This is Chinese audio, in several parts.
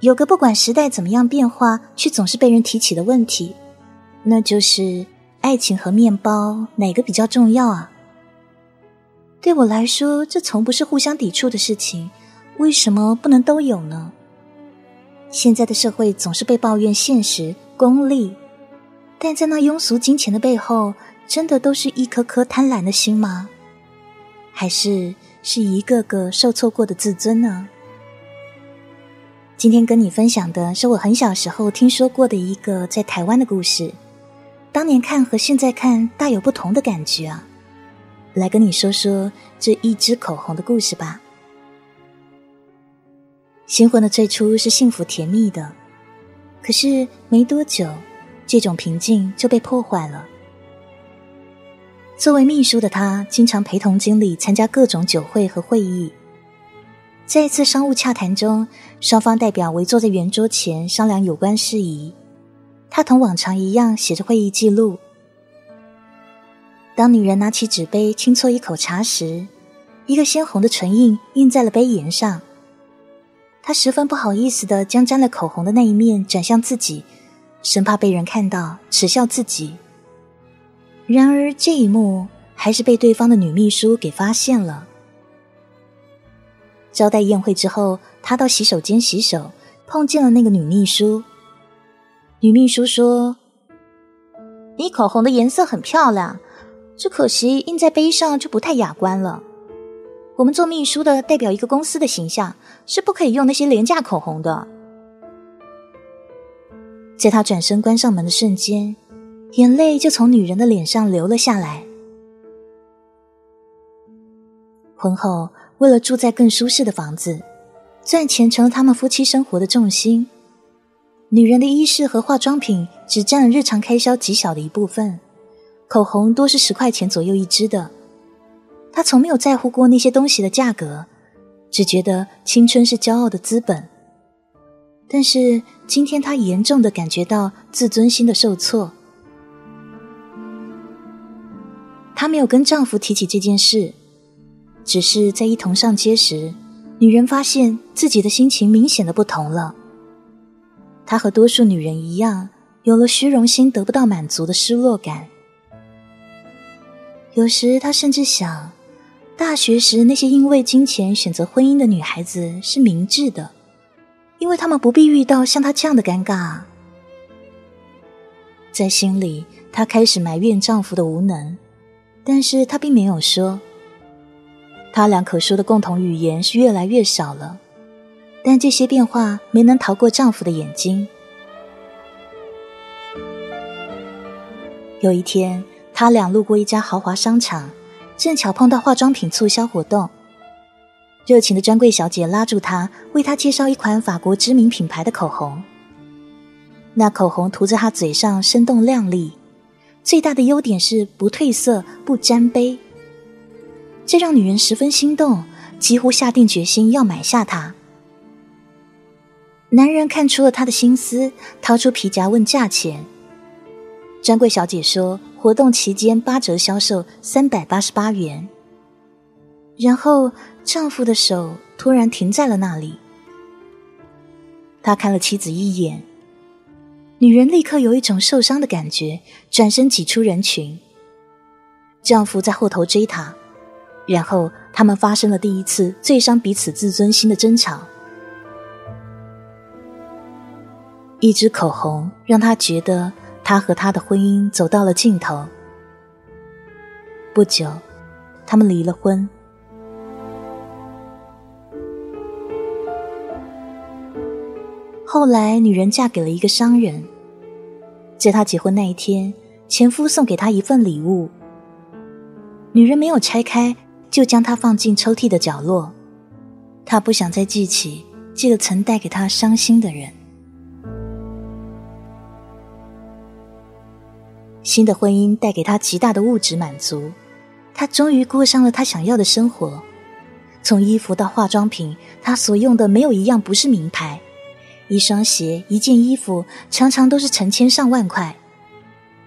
有个不管时代怎么样变化，却总是被人提起的问题，那就是爱情和面包哪个比较重要啊？对我来说，这从不是互相抵触的事情，为什么不能都有呢？现在的社会总是被抱怨现实、功利，但在那庸俗金钱的背后，真的都是一颗颗贪婪的心吗？还是是一个个受挫过的自尊呢？今天跟你分享的是我很小时候听说过的一个在台湾的故事，当年看和现在看大有不同的感觉啊！来跟你说说这一支口红的故事吧。新婚的最初是幸福甜蜜的，可是没多久，这种平静就被破坏了。作为秘书的他，经常陪同经理参加各种酒会和会议。在一次商务洽谈中，双方代表围坐在圆桌前商量有关事宜。他同往常一样写着会议记录。当女人拿起纸杯轻啜一口茶时，一个鲜红的唇印印在了杯沿上。她十分不好意思的将沾了口红的那一面转向自己，生怕被人看到耻笑自己。然而这一幕还是被对方的女秘书给发现了。招待宴会之后，他到洗手间洗手，碰见了那个女秘书。女秘书说：“你口红的颜色很漂亮，只可惜印在杯上就不太雅观了。我们做秘书的代表一个公司的形象，是不可以用那些廉价口红的。”在他转身关上门的瞬间，眼泪就从女人的脸上流了下来。婚后。为了住在更舒适的房子，赚钱成了他们夫妻生活的重心。女人的衣饰和化妆品只占了日常开销极小的一部分，口红多是十块钱左右一支的。她从没有在乎过那些东西的价格，只觉得青春是骄傲的资本。但是今天，她严重的感觉到自尊心的受挫。她没有跟丈夫提起这件事。只是在一同上街时，女人发现自己的心情明显的不同了。她和多数女人一样，有了虚荣心得不到满足的失落感。有时她甚至想，大学时那些因为金钱选择婚姻的女孩子是明智的，因为她们不必遇到像她这样的尴尬。在心里，她开始埋怨丈夫的无能，但是她并没有说。他俩可说的共同语言是越来越少了，但这些变化没能逃过丈夫的眼睛。有一天，他俩路过一家豪华商场，正巧碰到化妆品促销活动。热情的专柜小姐拉住他，为他介绍一款法国知名品牌的口红。那口红涂在他嘴上，生动亮丽，最大的优点是不褪色、不沾杯。这让女人十分心动，几乎下定决心要买下它。男人看出了她的心思，掏出皮夹问价钱。专柜小姐说：“活动期间八折销售，三百八十八元。”然后丈夫的手突然停在了那里。他看了妻子一眼，女人立刻有一种受伤的感觉，转身挤出人群。丈夫在后头追她。然后，他们发生了第一次最伤彼此自尊心的争吵。一支口红让他觉得他和他的婚姻走到了尽头。不久，他们离了婚。后来，女人嫁给了一个商人。在她结婚那一天，前夫送给她一份礼物。女人没有拆开。就将它放进抽屉的角落，她不想再记起这个曾带给她伤心的人。新的婚姻带给她极大的物质满足，她终于过上了她想要的生活。从衣服到化妆品，她所用的没有一样不是名牌，一双鞋、一件衣服，常常都是成千上万块。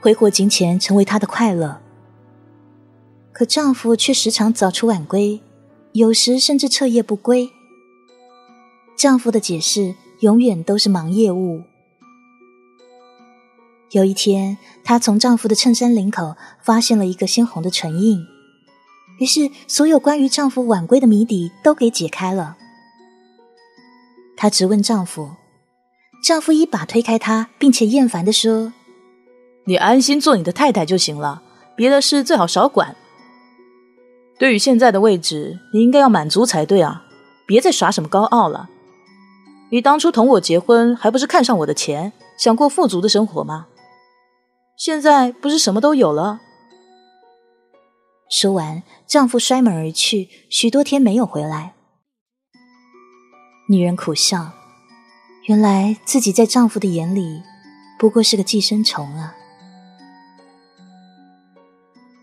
挥霍金钱成为她的快乐。可丈夫却时常早出晚归，有时甚至彻夜不归。丈夫的解释永远都是忙业务。有一天，她从丈夫的衬衫领口发现了一个鲜红的唇印，于是所有关于丈夫晚归的谜底都给解开了。她直问丈夫，丈夫一把推开她，并且厌烦的说：“你安心做你的太太就行了，别的事最好少管。对于现在的位置，你应该要满足才对啊，别再耍什么高傲了。你当初同我结婚，还不是看上我的钱，想过富足的生活吗？”现在不是什么都有了。说完，丈夫摔门而去，许多天没有回来。女人苦笑，原来自己在丈夫的眼里不过是个寄生虫啊。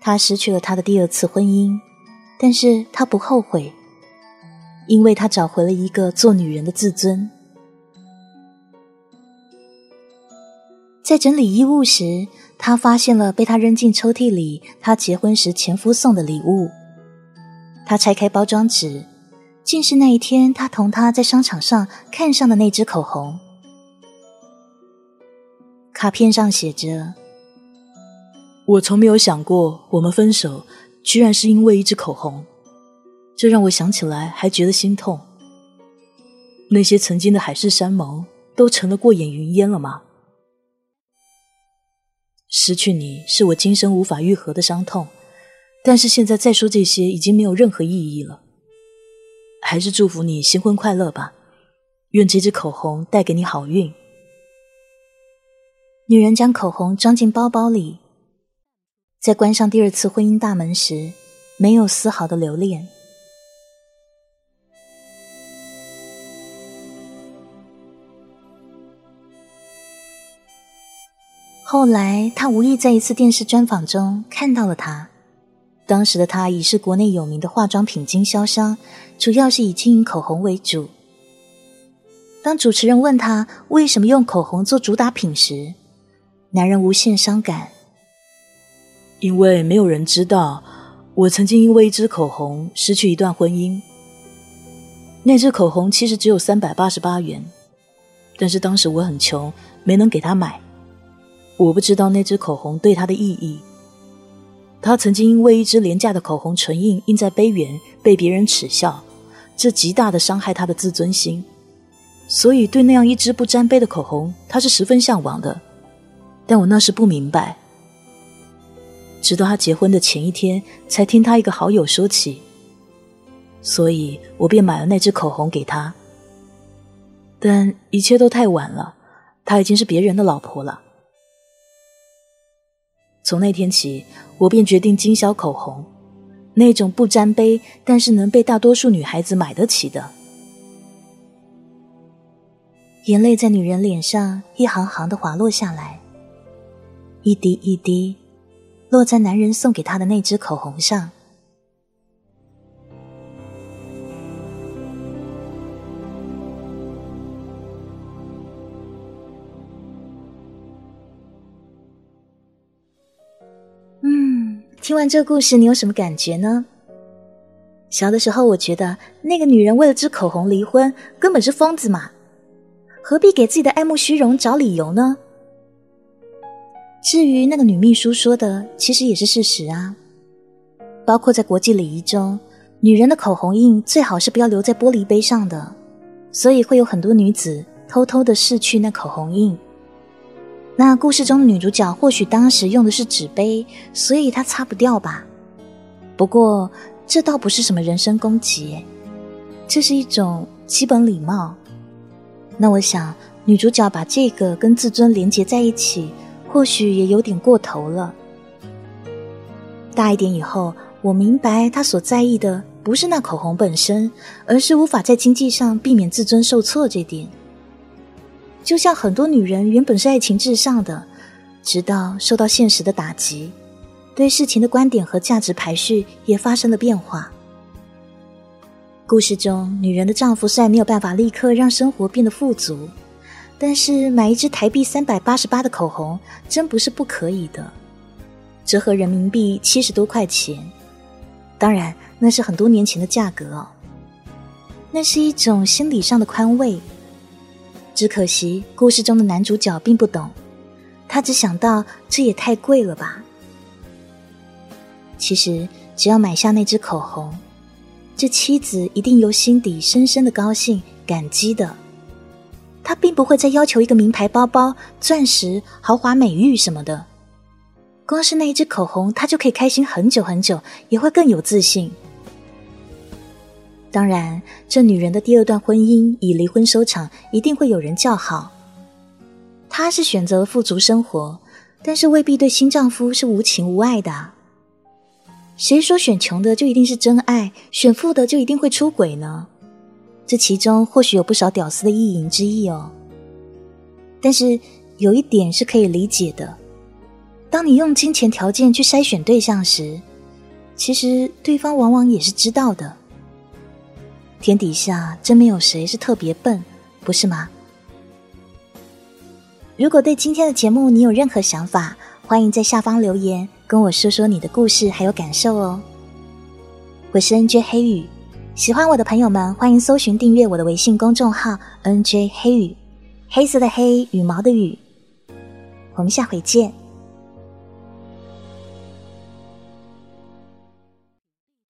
她失去了她的第二次婚姻，但是她不后悔，因为她找回了一个做女人的自尊。在整理衣物时，她发现了被他扔进抽屉里她结婚时前夫送的礼物。她拆开包装纸，竟是那一天他同他在商场上看上的那支口红。卡片上写着：“我从没有想过，我们分手居然是因为一支口红，这让我想起来还觉得心痛。那些曾经的海誓山盟，都成了过眼云烟了吗？”失去你是我今生无法愈合的伤痛，但是现在再说这些已经没有任何意义了。还是祝福你新婚快乐吧，愿这支口红带给你好运。女人将口红装进包包里，在关上第二次婚姻大门时，没有丝毫的留恋。后来，他无意在一次电视专访中看到了他。当时的他已是国内有名的化妆品经销商，主要是以经营口红为主。当主持人问他为什么用口红做主打品时，男人无限伤感，因为没有人知道我曾经因为一支口红失去一段婚姻。那支口红其实只有三百八十八元，但是当时我很穷，没能给他买。我不知道那支口红对他的意义。他曾经因为一支廉价的口红唇印印在杯缘被别人耻笑，这极大的伤害他的自尊心。所以对那样一支不沾杯的口红，他是十分向往的。但我那时不明白，直到他结婚的前一天，才听他一个好友说起。所以我便买了那支口红给他。但一切都太晚了，她已经是别人的老婆了。从那天起，我便决定经销口红，那种不沾杯，但是能被大多数女孩子买得起的。眼泪在女人脸上一行行的滑落下来，一滴一滴，落在男人送给她的那支口红上。嗯听完这个故事，你有什么感觉呢？小的时候，我觉得那个女人为了支口红离婚，根本是疯子嘛！何必给自己的爱慕虚荣找理由呢？至于那个女秘书说的，其实也是事实啊。包括在国际礼仪中，女人的口红印最好是不要留在玻璃杯上的，所以会有很多女子偷偷的拭去那口红印。那故事中的女主角或许当时用的是纸杯，所以她擦不掉吧。不过这倒不是什么人身攻击，这是一种基本礼貌。那我想女主角把这个跟自尊连结在一起，或许也有点过头了。大一点以后，我明白她所在意的不是那口红本身，而是无法在经济上避免自尊受挫这点。就像很多女人原本是爱情至上的，直到受到现实的打击，对事情的观点和价值排序也发生了变化。故事中，女人的丈夫虽然没有办法立刻让生活变得富足，但是买一支台币三百八十八的口红真不是不可以的，折合人民币七十多块钱。当然，那是很多年前的价格哦。那是一种心理上的宽慰。只可惜故事中的男主角并不懂，他只想到这也太贵了吧。其实只要买下那支口红，这妻子一定由心底深深的高兴、感激的。他并不会再要求一个名牌包包、钻石、豪华美玉什么的，光是那一支口红，他就可以开心很久很久，也会更有自信。当然，这女人的第二段婚姻以离婚收场，一定会有人叫好。她是选择富足生活，但是未必对新丈夫是无情无爱的。谁说选穷的就一定是真爱，选富的就一定会出轨呢？这其中或许有不少屌丝的意淫之意哦。但是有一点是可以理解的：当你用金钱条件去筛选对象时，其实对方往往也是知道的。天底下真没有谁是特别笨，不是吗？如果对今天的节目你有任何想法，欢迎在下方留言跟我说说你的故事还有感受哦。我是 N J 黑雨，喜欢我的朋友们欢迎搜寻订阅我的微信公众号 N J 黑雨，黑色的黑羽毛的羽。我们下回见。